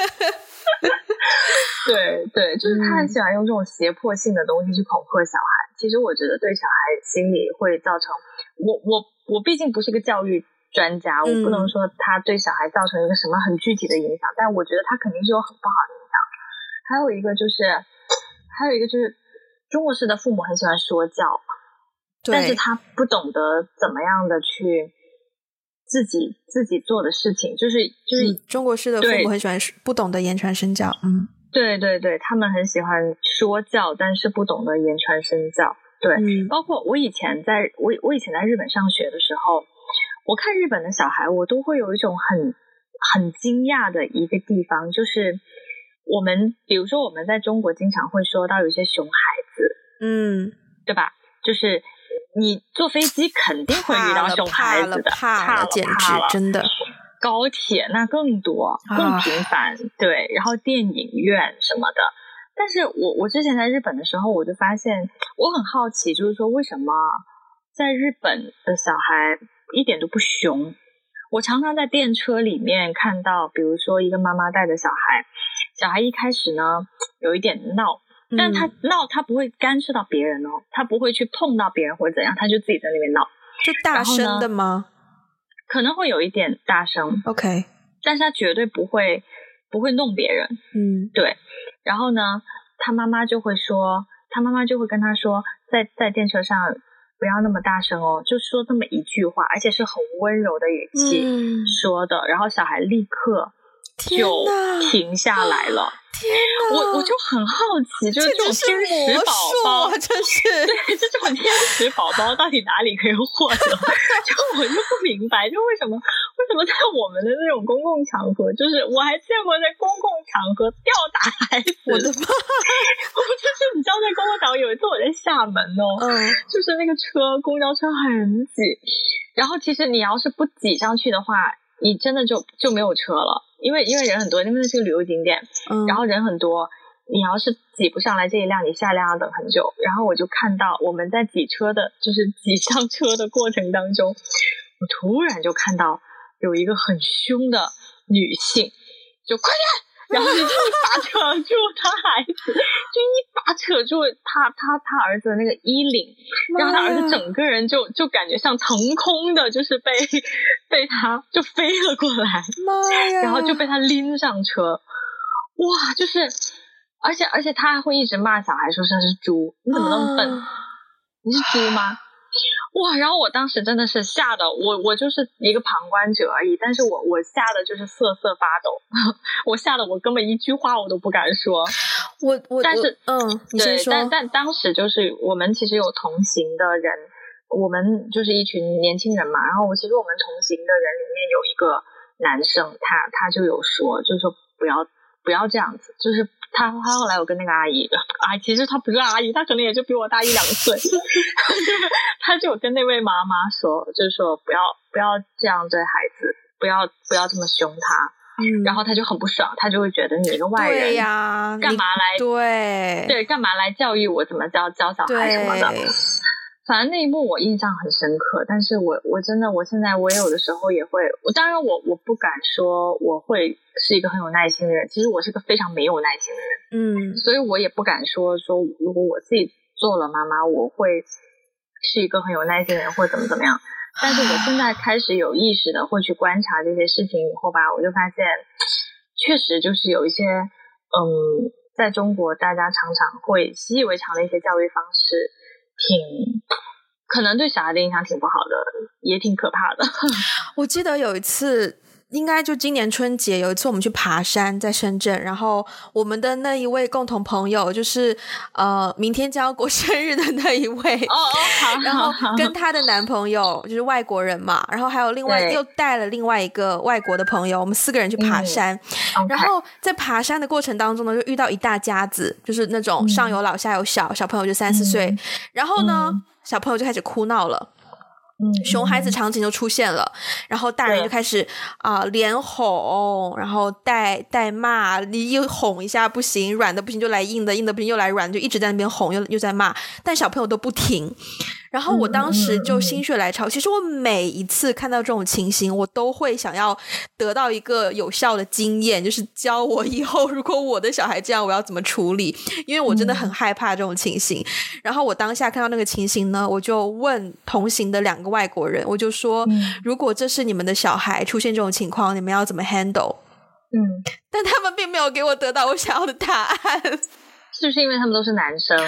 [LAUGHS] 对对，就是他很喜欢用这种胁迫性的东西去恐吓小孩。其实我觉得对小孩心理会造成，我我我毕竟不是个教育专家，我不能说他对小孩造成一个什么很具体的影响，但我觉得他肯定是有很不好的影响。还有一个就是，还有一个就是，中国式的父母很喜欢说教，但是他不懂得怎么样的去。自己自己做的事情，就是就是中国式的父母很喜欢不懂得言传身教，嗯，对对对，他们很喜欢说教，但是不懂得言传身教，对，嗯、包括我以前在我我以前在日本上学的时候，我看日本的小孩，我都会有一种很很惊讶的一个地方，就是我们比如说我们在中国经常会说到有一些熊孩子，嗯，对吧？就是。你坐飞机肯定会遇到熊孩子的，怕了，怕了，简直真的。高铁那更多，更频繁，啊。对，然后电影院什么的。但是我我之前在日本的时候，我就发现我很好奇，就是说为什么在日本的小孩一点都不熊？我常常在电车里面看到，比如说一个妈妈带着小孩，小孩一开始呢有一点闹。但他闹，他不会干涉到别人哦，他不会去碰到别人或者怎样，他就自己在那边闹。是大声的吗？可能会有一点大声。OK，但是他绝对不会不会弄别人。嗯，对。然后呢，他妈妈就会说，他妈妈就会跟他说，在在电车上不要那么大声哦，就说这么一句话，而且是很温柔的语气说的。嗯、然后小孩立刻就停下来了。天哪！我我就很好奇，就是这种天使宝宝，真是 [LAUGHS] 对，这种天使宝宝到底哪里可以获得？[LAUGHS] 就我就不明白，就为什么为什么在我们的那种公共场合，就是我还见过在公共场合吊打孩子，我的妈！[LAUGHS] 我就是你知道，在公共场合有一次我在厦门哦，嗯，就是那个车公交车很挤，然后其实你要是不挤上去的话，你真的就就没有车了。因为因为人很多，那边那是个旅游景点，嗯，然后人很多，你要是挤不上来这一辆，你下一辆要等很久。然后我就看到我们在挤车的，就是挤上车的过程当中，我突然就看到有一个很凶的女性，就快点。然后就一把扯住他孩子，就一把扯住他他他儿子的那个衣领，然后他儿子整个人就就感觉像腾空的，就是被被他就飞了过来，然后就被他拎上车，哇！就是，而且而且他还会一直骂小孩，说他是猪，你怎么那么笨？啊、你是猪吗？哇！然后我当时真的是吓得我，我就是一个旁观者而已，但是我我吓得就是瑟瑟发抖，[LAUGHS] 我吓得我根本一句话我都不敢说。我我但是嗯。对，但但当时就是我们其实有同行的人，我们就是一群年轻人嘛。然后我其实我们同行的人里面有一个男生，他他就有说，就是说不要不要这样子。就是他他后来有跟那个阿姨，啊，其实他不是阿姨，他可能也就比我大一两岁，[LAUGHS] 他就有跟那位妈妈说，就是说不要不要这样对孩子，不要不要这么凶他。嗯，然后他就很不爽，他就会觉得你一个外人，对呀，干嘛来？对对，干嘛来教育我怎么教教小孩什么的？[LAUGHS] 反正那一幕我印象很深刻。但是我我真的，我现在我也有的时候也会，我当然我我不敢说我会是一个很有耐心的人，其实我是个非常没有耐心的人。嗯，所以我也不敢说说如果我自己做了妈妈，我会是一个很有耐心的人，或者怎么怎么样。但是我现在开始有意识的会去观察这些事情以后吧，我就发现，确实就是有一些，嗯，在中国大家常常会习以为常的一些教育方式，挺可能对小孩的影响挺不好的，也挺可怕的。[LAUGHS] 我记得有一次。应该就今年春节有一次我们去爬山，在深圳，然后我们的那一位共同朋友就是呃明天将要过 [LAUGHS] 生日的那一位哦哦好，[LAUGHS] 然后跟她的男朋友就是外国人嘛，然后还有另外又带了另外一个外国的朋友，我们四个人去爬山，嗯、然后在爬山的过程当中呢，就遇到一大家子，就是那种上有老下有小，小朋友就三四岁，然后呢、嗯、小朋友就开始哭闹了。熊孩子场景就出现了，然后大人就开始啊、呃、连哄，然后带带骂，你一哄一下不行，软的不行就来硬的，硬的不行又来软，就一直在那边哄，又又在骂，但小朋友都不停。然后我当时就心血来潮，其实我每一次看到这种情形，我都会想要得到一个有效的经验，就是教我以后如果我的小孩这样，我要怎么处理？因为我真的很害怕这种情形。然后我当下看到那个情形呢，我就问同行的两个外国人，我就说：如果这是你们的小孩出现这种情况，你们要怎么 handle？嗯，[LAUGHS] 但他们并没有给我得到我想要的答案，是不是因为他们都是男生？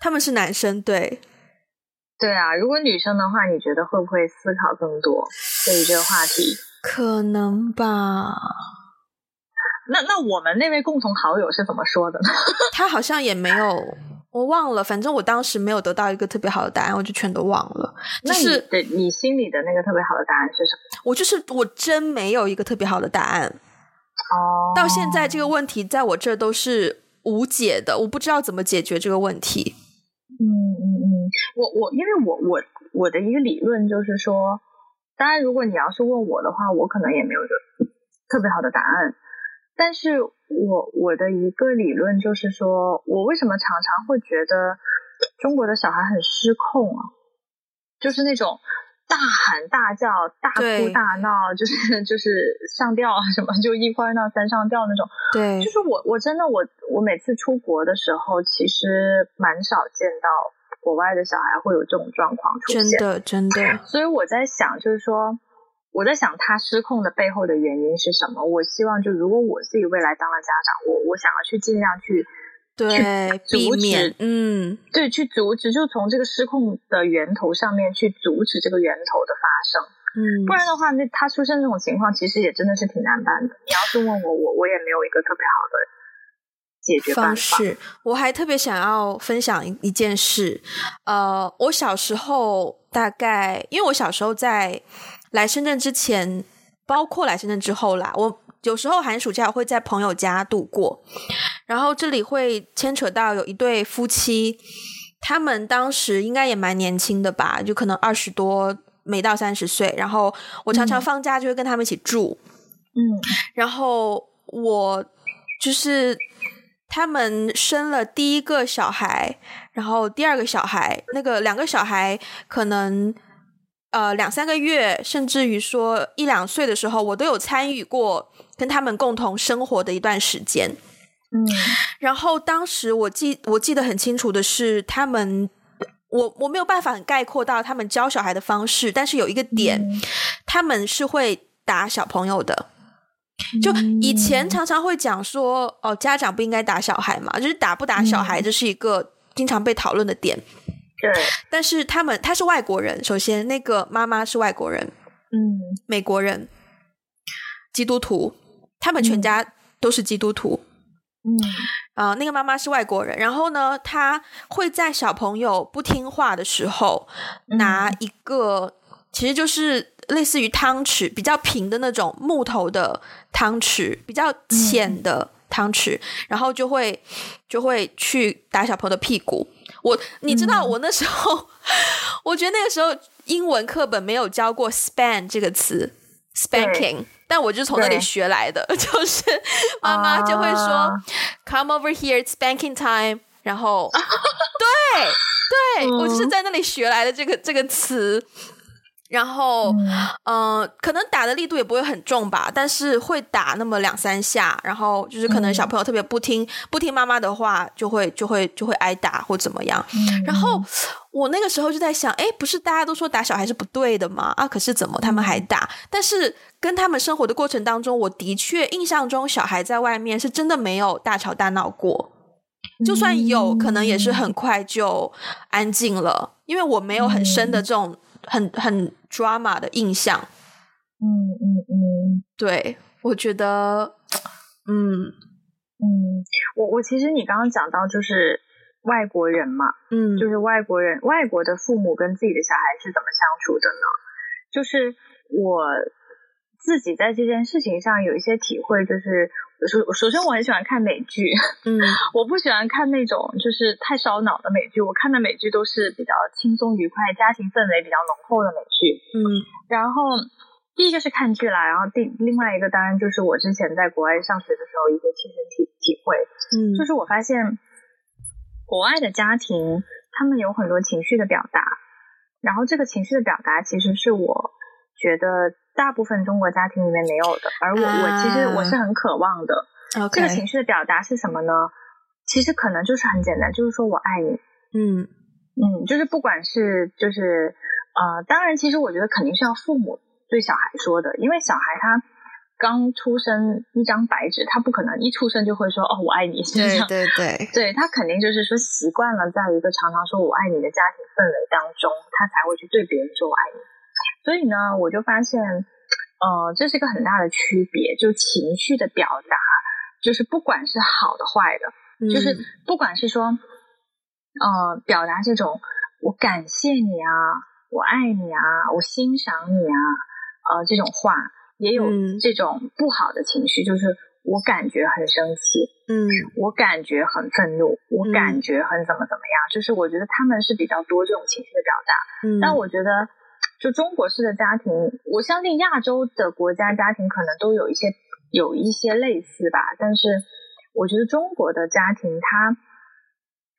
他们是男生，对。对啊，如果女生的话，你觉得会不会思考更多对于这个话题？可能吧。那那我们那位共同好友是怎么说的呢？[LAUGHS] 他好像也没有，我忘了。反正我当时没有得到一个特别好的答案，我就全都忘了。那你的你心里的那个特别好的答案是什么？我就是我真没有一个特别好的答案。哦，到现在这个问题在我这儿都是无解的，我不知道怎么解决这个问题。嗯嗯嗯我我因为我我我的一个理论就是说，当然如果你要是问我的话，我可能也没有个特别好的答案。但是我我的一个理论就是说，我为什么常常会觉得中国的小孩很失控啊？就是那种大喊大叫、大哭大闹，[LAUGHS] 就是就是上吊啊什么，就一哭二闹三上吊那种。对，就是我我真的我我每次出国的时候，其实蛮少见到。国外的小孩会有这种状况出现，真的真的。所以我在想，就是说，我在想他失控的背后的原因是什么？我希望，就如果我自己未来当了家长，我我想要去尽量去对去阻止，嗯，对，去阻止，就从这个失控的源头上面去阻止这个源头的发生。嗯，不然的话，那他出现这种情况，其实也真的是挺难办的。你要是问我，我我也没有一个特别好的。解决方式，我还特别想要分享一一件事。呃，我小时候大概，因为我小时候在来深圳之前，包括来深圳之后啦，我有时候寒暑假会在朋友家度过。然后这里会牵扯到有一对夫妻，他们当时应该也蛮年轻的吧，就可能二十多，没到三十岁。然后我常常放假就会跟他们一起住，嗯，然后我就是。他们生了第一个小孩，然后第二个小孩，那个两个小孩可能呃两三个月，甚至于说一两岁的时候，我都有参与过跟他们共同生活的一段时间。嗯，然后当时我记我记得很清楚的是，他们我我没有办法很概括到他们教小孩的方式，但是有一个点，嗯，他们是会打小朋友的。就以前常常会讲说，哦，家长不应该打小孩嘛，就是打不打小孩，这是一个经常被讨论的点。对，但是他们他是外国人，首先那个妈妈是外国人，嗯，美国人，基督徒，他们全家都是基督徒，嗯，啊、呃，那个妈妈是外国人，然后呢，她会在小朋友不听话的时候拿一个，其实就是。类似于汤匙比较平的那种木头的汤匙，比较浅的汤匙，然后就会就会去打小朋友的屁股。我你知道，我那时候、嗯、[LAUGHS] 我觉得那个时候英文课本没有教过 span 这个词，spanking，但我就从那里学来的，[LAUGHS] 就是妈妈就会说、uh, come over here it's spanking time，然后对 [LAUGHS] 对、嗯，我就是在那里学来的这个这个词。然后，嗯、呃，可能打的力度也不会很重吧，但是会打那么两三下，然后就是可能小朋友特别不听、嗯、不听妈妈的话，就会就会就会挨打或怎么样、嗯。然后我那个时候就在想，哎，不是大家都说打小孩是不对的吗？啊，可是怎么他们还打？但是跟他们生活的过程当中，我的确印象中小孩在外面是真的没有大吵大闹过，就算有可能也是很快就安静了，因为我没有很深的这种。很很 drama 的印象，嗯嗯嗯，对，我觉得，嗯嗯，我我其实你刚刚讲到就是外国人嘛，嗯，就是外国人，外国的父母跟自己的小孩是怎么相处的呢？就是我自己在这件事情上有一些体会，就是。首首先，我很喜欢看美剧，嗯，[LAUGHS] 我不喜欢看那种就是太烧脑的美剧。我看的美剧都是比较轻松愉快、家庭氛围比较浓厚的美剧，嗯。然后第一个是看剧啦，然后第另外一个当然就是我之前在国外上学的时候一些亲身体体会，嗯，就是我发现国外的家庭他们有很多情绪的表达，然后这个情绪的表达其实是我觉得。大部分中国家庭里面没有的，而我、uh, 我其实我是很渴望的。这个情绪的表达是什么呢？其实可能就是很简单，就是说我爱你。嗯嗯，就是不管是就是呃，当然，其实我觉得肯定是要父母对小孩说的，因为小孩他刚出生一张白纸，他不可能一出生就会说哦我爱你？[LAUGHS] 对对对，对 [LAUGHS] 他肯定就是说习惯了在一个常常说我爱你的家庭氛围当中，他才会去对别人说我爱你。所以呢，我就发现，呃，这是一个很大的区别，就情绪的表达，就是不管是好的坏的，嗯、就是不管是说，呃，表达这种我感谢你啊，我爱你啊，我欣赏你啊，呃，这种话，也有这种不好的情绪，嗯、就是我感觉很生气，嗯，我感觉很愤怒，我感觉很怎么怎么样，嗯、就是我觉得他们是比较多这种情绪的表达，嗯，但我觉得。就中国式的家庭，我相信亚洲的国家家庭可能都有一些有一些类似吧，但是我觉得中国的家庭，它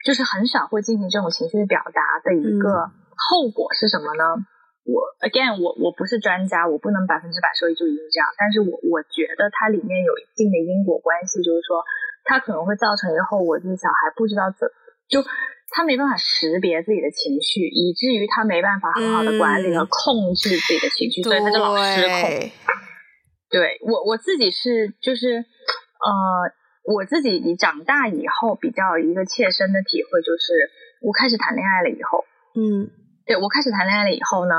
就是很少会进行这种情绪的表达的一个后果是什么呢？嗯、我 again 我我不是专家，我不能百分之百说就一定这样，但是我我觉得它里面有一定的因果关系，就是说它可能会造成一个后果，就是小孩不知道怎就。他没办法识别自己的情绪，以至于他没办法很好的管理和控制自己的情绪，嗯、所以他就老失控。对，我我自己是就是呃，我自己你长大以后比较一个切身的体会就是，我开始谈恋爱了以后，嗯，对，我开始谈恋爱了以后呢，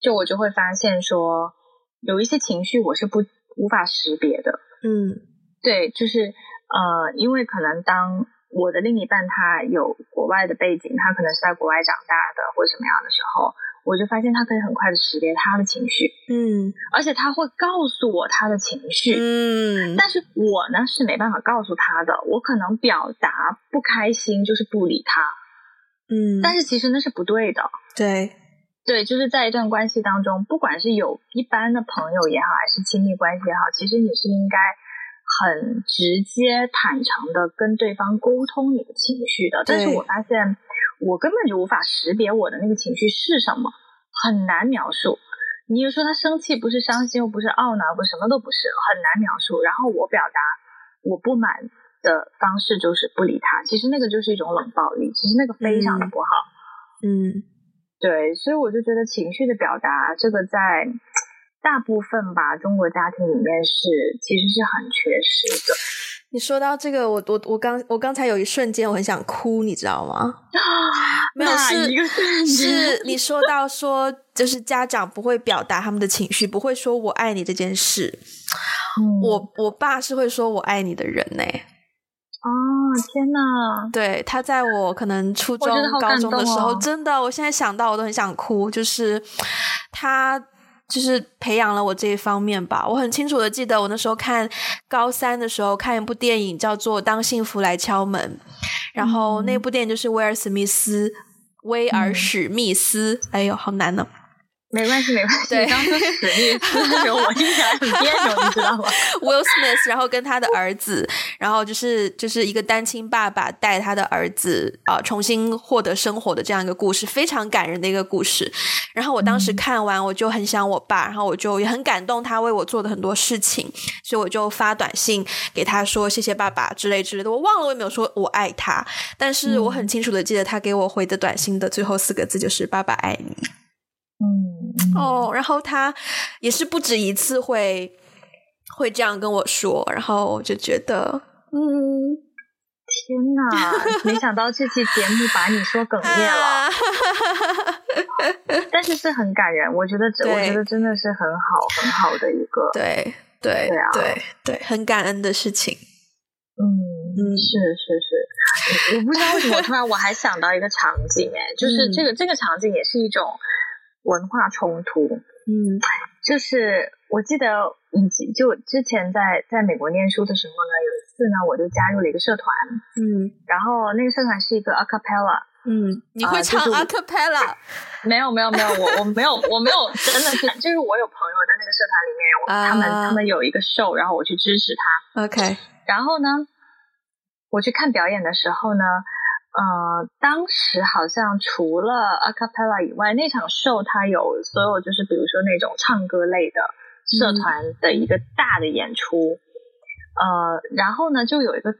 就我就会发现说，有一些情绪我是不无法识别的，嗯，对，就是呃，因为可能当。我的另一半他有国外的背景，他可能是在国外长大的，或者什么样的时候，我就发现他可以很快的识别他的情绪，嗯，而且他会告诉我他的情绪，嗯，但是我呢是没办法告诉他的，我可能表达不开心就是不理他，嗯，但是其实那是不对的，对，对，就是在一段关系当中，不管是有一般的朋友也好，还是亲密关系也好，其实你是应该。很直接、坦诚的跟对方沟通你的情绪的，但是我发现我根本就无法识别我的那个情绪是什么，很难描述。你又说他生气不是伤心，又不是懊恼，不是什么都不是，很难描述。然后我表达我不满的方式就是不理他，其实那个就是一种冷暴力，其实那个非常的不好。嗯，对，所以我就觉得情绪的表达这个在。大部分吧，中国家庭里面是其实是很缺失的。你说到这个，我我我刚我刚才有一瞬间我很想哭，你知道吗？没有，是一个是你说到说，就是家长不会表达他们的情绪，不会说我爱你这件事。嗯、我我爸是会说我爱你的人呢。哦，天哪！对，他在我可能初中、哦、高中的时候，真的，我现在想到我都很想哭，就是他。就是培养了我这一方面吧。我很清楚的记得，我那时候看高三的时候看一部电影，叫做《当幸福来敲门》，然后那部电影就是威尔史密斯，威尔史密斯，哎呦，好难呢。没关系，没关系。对，当初史密斯的时候，我听起来很别扭，你知道吗？[LAUGHS] Will Smith，然后跟他的儿子，然后就是就是一个单亲爸爸带他的儿子啊、呃，重新获得生活的这样一个故事，非常感人的一个故事。然后我当时看完，我就很想我爸，然后我就也很感动他为我做的很多事情，所以我就发短信给他说谢谢爸爸之类之类的。我忘了我有没有说我爱他，但是我很清楚的记得他给我回的短信的最后四个字就是“爸爸爱你”。嗯。哦，然后他也是不止一次会会这样跟我说，然后我就觉得，嗯，天哪，[LAUGHS] 没想到这期节目把你说哽咽了，[LAUGHS] 但是是很感人，我觉得这我觉得真的是很好很好的一个，对对对啊，对对，很感恩的事情，嗯嗯，是是是，我不知道为什么突然我还想到一个场景，哎，就是这个这个场景也是一种。文化冲突，嗯，就是我记得以前就之前在在美国念书的时候呢，有一次呢，我就加入了一个社团，嗯，然后那个社团是一个 a cappella，嗯，你会唱 a cappella？[LAUGHS] 没有没有没有，我我没有我没有真的是，就是我有朋友在那个社团里面，我他们他们有一个 show，然后我去支持他，OK，然后呢，我去看表演的时候呢。呃，当时好像除了 a cappella 以外，那场秀它有所有就是比如说那种唱歌类的社团的一个大的演出，嗯、呃，然后呢就有一个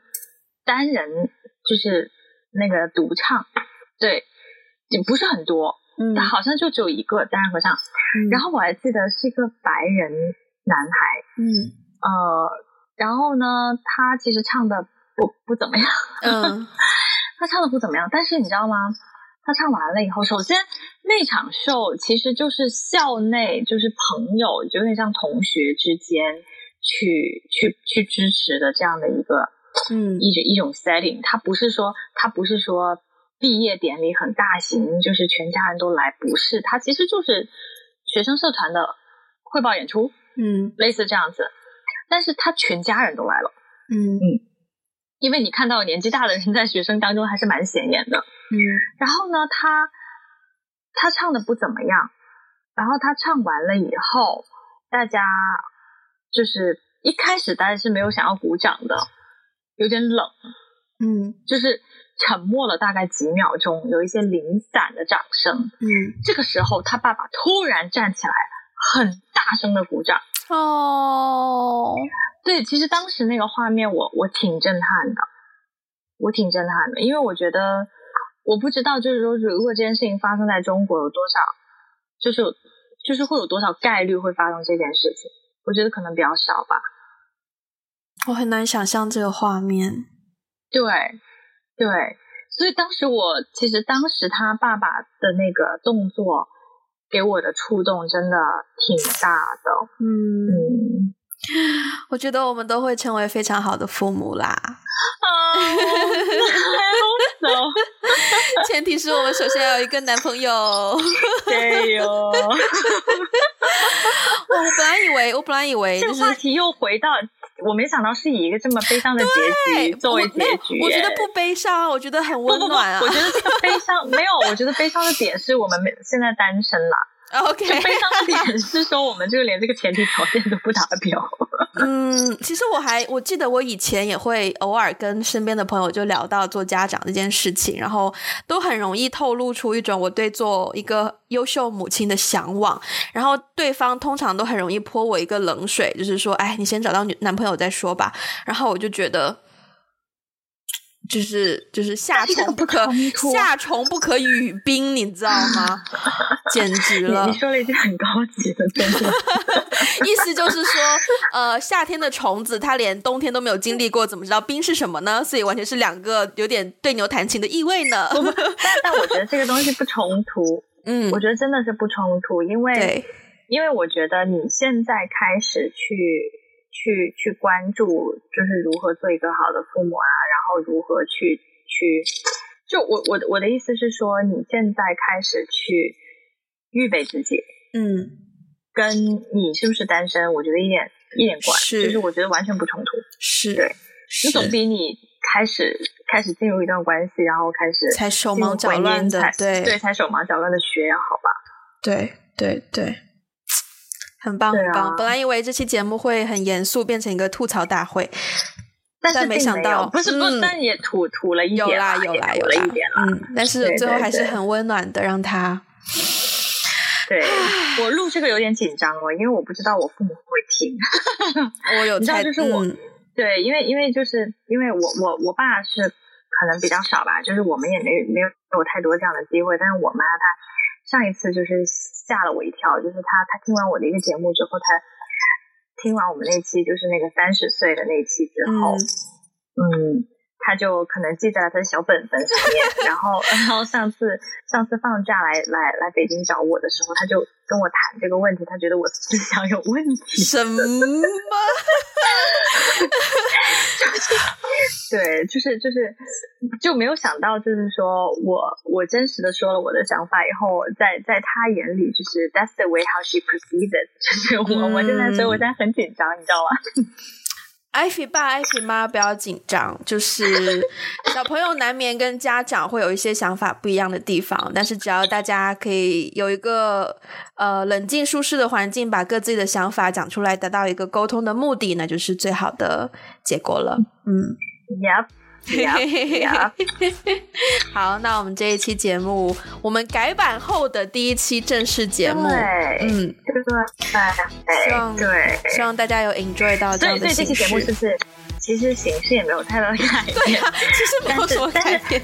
单人就是那个独唱，对，也不是很多，嗯，好像就只有一个单人合唱，嗯，然后我还记得是一个白人男孩，嗯，呃，然后呢他其实唱的不不怎么样，嗯。[LAUGHS] 他唱的不怎么样，但是你知道吗？他唱完了以后，首先那场秀其实就是校内就是朋友，就有点像同学之间去去去支持的这样的一个嗯一种一种 setting。他不是说他不是说毕业典礼很大型，就是全家人都来，不是。他其实就是学生社团的汇报演出，嗯，类似这样子。但是他全家人都来了，嗯嗯。因为你看到年纪大的人在学生当中还是蛮显眼的，嗯，然后呢，他他唱的不怎么样，然后他唱完了以后，大家就是一开始大家是没有想要鼓掌的，有点冷，嗯，就是沉默了大概几秒钟，有一些零散的掌声，嗯，这个时候他爸爸突然站起来，很大声的鼓掌，哦。对，其实当时那个画面我，我我挺震撼的，我挺震撼的，因为我觉得，我不知道，就是说，如果这件事情发生在中国，有多少，就是就是会有多少概率会发生这件事情？我觉得可能比较少吧。我很难想象这个画面。对，对，所以当时我其实当时他爸爸的那个动作给我的触动真的挺大的。嗯。嗯我觉得我们都会成为非常好的父母啦。Oh, [LAUGHS] so. 前提是我们首先要有一个男朋友。[LAUGHS] 对哟。[LAUGHS] 我本来以为，我本来以为，这个话题又回到，我没想到是以一个这么悲伤的结局作为结局。我觉得不悲伤，我觉得很温暖啊。我觉得这个悲伤没有，我觉得悲伤的点是我们现在单身啦。OK，悲伤的点是说我们这个连这个前提条件都不达标。嗯，其实我还我记得我以前也会偶尔跟身边的朋友就聊到做家长这件事情，然后都很容易透露出一种我对做一个优秀母亲的向往，然后对方通常都很容易泼我一个冷水，就是说，哎，你先找到女男朋友再说吧。然后我就觉得。就是就是夏虫不可夏虫不可语冰，你知道吗？[LAUGHS] 简直了！你说了一句很高级的，真的。意思就是说，呃，夏天的虫子它连冬天都没有经历过，怎么知道冰是什么呢？所以完全是两个有点对牛弹琴的意味呢。但但我觉得这个东西不冲突，[LAUGHS] 嗯，我觉得真的是不冲突，因为因为我觉得你现在开始去。去去关注，就是如何做一个好的父母啊，然后如何去去，就我我我的意思是说，你现在开始去预备自己，嗯，跟你是不是单身，我觉得一点一点关，是就是我觉得完全不冲突。是，对，是总比你开始开始进入一段关系，然后开始才手忙脚乱的，对对，才手忙脚乱的学要好吧？对对对，很棒很棒。啊、本来以为这期节目会很严肃，变成一个吐槽大会。但是没想到，不是不是，但也吐吐了一点，有啦有啦有了一点嗯，但是最后还是很温暖的，让他。对我录这个有点紧张哦，因为我不知道我父母会不会听。[LAUGHS] 我有猜，就是我对，因为因为就是因为我我我爸是可能比较少吧，就是我们也没没有没有太多这样的机会。但是我妈她上一次就是吓了我一跳，就是他他听完我的一个节目之后，他。听完我们那期就是那个三十岁的那期之后，嗯，嗯，他就可能记在了他的小本本上面。然后，[LAUGHS] 然后上次上次放假来来来北京找我的时候，他就跟我谈这个问题，他觉得我思想有问题。什么？[LAUGHS] 对，就是就是就没有想到，就是说我我真实的说了我的想法以后，在在他眼里就是 that's the way how she perceived 就是我、嗯、我现在所以我现在很紧张，你知道吗？艾菲爸、艾菲妈不要紧张，就是 [LAUGHS] 小朋友难免跟家长会有一些想法不一样的地方，但是只要大家可以有一个呃冷静舒适的环境，把各自己的想法讲出来，达到一个沟通的目的，那就是最好的结果了。嗯。Yep, [LAUGHS] 好，那我们这一期节目，我们改版后的第一期正式节目，对嗯，希望对，希望大家有 enjoy 到这样的形式。对，这期节目就是，其实形式也没有太多改变，对啊，其实没有什么改变。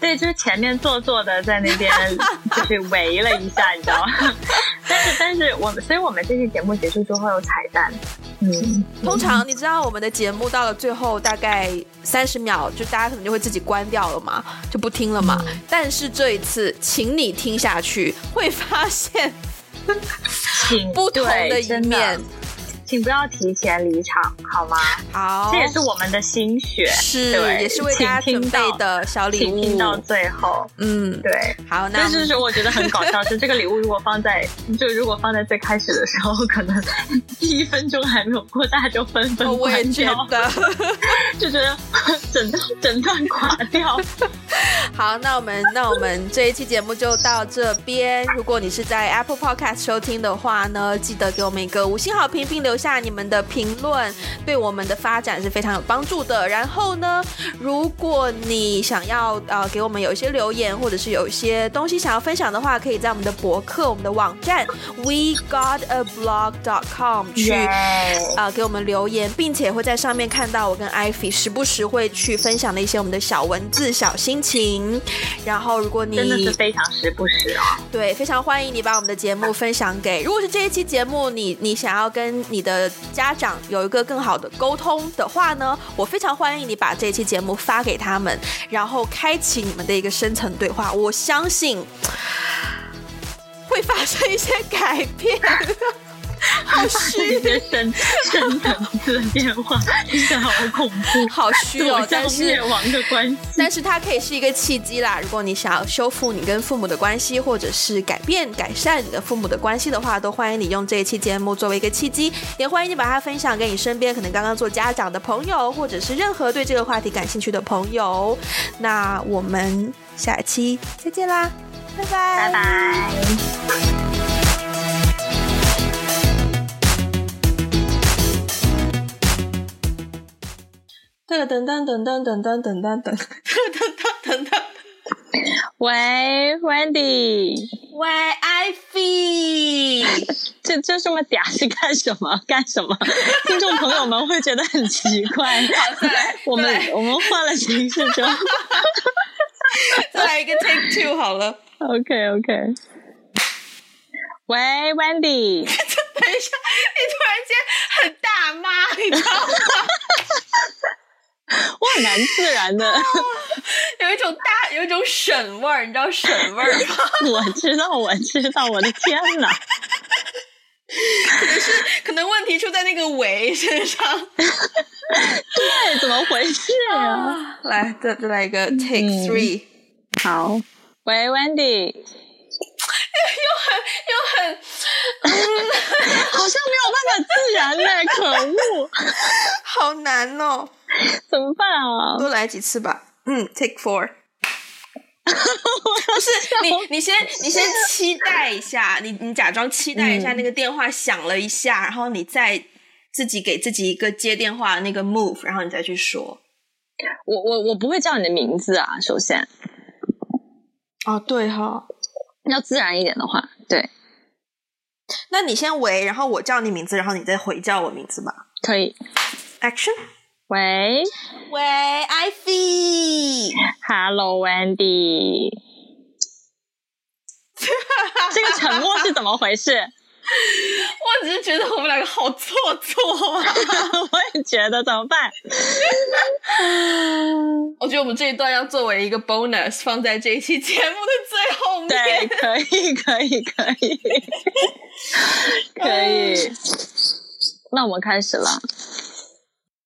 对，就是前面做作的在那边 [LAUGHS] 就是围了一下，你知道吗？[LAUGHS] 但是，但是我们，所以我们这期节目结束之后有彩蛋。嗯，通常你知道我们的节目到了最后大概三十秒，就大家可能就会自己关掉了嘛，就不听了嘛。嗯、但是这一次，请你听下去，会发现不同的一面。请不要提前离场，好吗？好，这也是我们的心血，是，也是为大家准备的小礼物。听到最后，嗯，对，好，那但是我觉得很搞笑，是这个礼物如果放在，就如果放在最开始的时候，可能第一分钟还没有过，大家就纷纷关掉，我也觉得，[LAUGHS] 就觉得 [LAUGHS] 整整段垮掉。[LAUGHS] 好，那我们那我们这一期节目就到这边。如果你是在 Apple Podcast 收听的话呢，记得给我们一个五星好评，并留下你们的评论，对我们的发展是非常有帮助的。然后呢，如果你想要呃给我们有一些留言，或者是有一些东西想要分享的话，可以在我们的博客、我们的网站 we got a blog dot com 去啊给我们留言，并且会在上面看到我跟 Ivy 时不时会去分享的一些我们的小文字、小心情。然后，如果你真的是非常时不时哦，对，非常欢迎你把我们的节目分享给。如果是这一期节目，你你想要跟你的的家长有一个更好的沟通的话呢，我非常欢迎你把这一期节目发给他们，然后开启你们的一个深层对话。我相信会发生一些改变。好虚，一些深深层次的电话，听起来好恐怖，[LAUGHS] 好虚哦。但是灭亡的关系，但是它可以是一个契机啦。如果你想要修复你跟父母的关系，或者是改变改善你的父母的关系的话，都欢迎你用这一期节目作为一个契机，也欢迎你把它分享给你身边可能刚刚做家长的朋友，或者是任何对这个话题感兴趣的朋友。那我们下一期再见啦，拜拜，拜拜。噔噔噔噔噔噔噔噔噔噔噔噔，喂，Wendy，喂，Ivy，[LAUGHS] 这这这么嗲是干什么？干什么？听众朋友们会觉得很奇怪。好，[LAUGHS] 再来，我们我们换了形式之后，[LAUGHS] 再来一个 take two 好了。OK OK。喂，Wendy，等一下，你突然间很大妈，你知道吗？我很难自然的，[LAUGHS] 有一种大，有一种沈味儿，你知道沈味儿吗？[LAUGHS] 我知道，我知道，我的天哪！可能是可能问题出在那个尾身上，[LAUGHS] 对，怎么回事啊？来，再再来一个 take three，好，喂，Wendy，又很又很好像没有办法自然呢，可恶，好难哦，怎么办啊？多来几次吧。嗯，take four。[LAUGHS] 不是你，你先，你先期待一下，你你假装期待一下，那个电话响了一下，嗯、然后你再自己给自己一个接电话的那个 move，然后你再去说。我我我不会叫你的名字啊，首先。哦，对哈、哦，要自然一点的话，对。那你先喂，然后我叫你名字，然后你再回叫我名字吧。可以。Action。喂。喂，Ivy。Hello，Wendy。[LAUGHS] 这个沉默是怎么回事？[LAUGHS] 我只是觉得我们两个好做作啊！[LAUGHS] 我也觉得，怎么办？[LAUGHS] 我觉得我们这一段要作为一个 bonus 放在这一期节目的最后面。对，可以，可以，可以，可以。那我们开始了。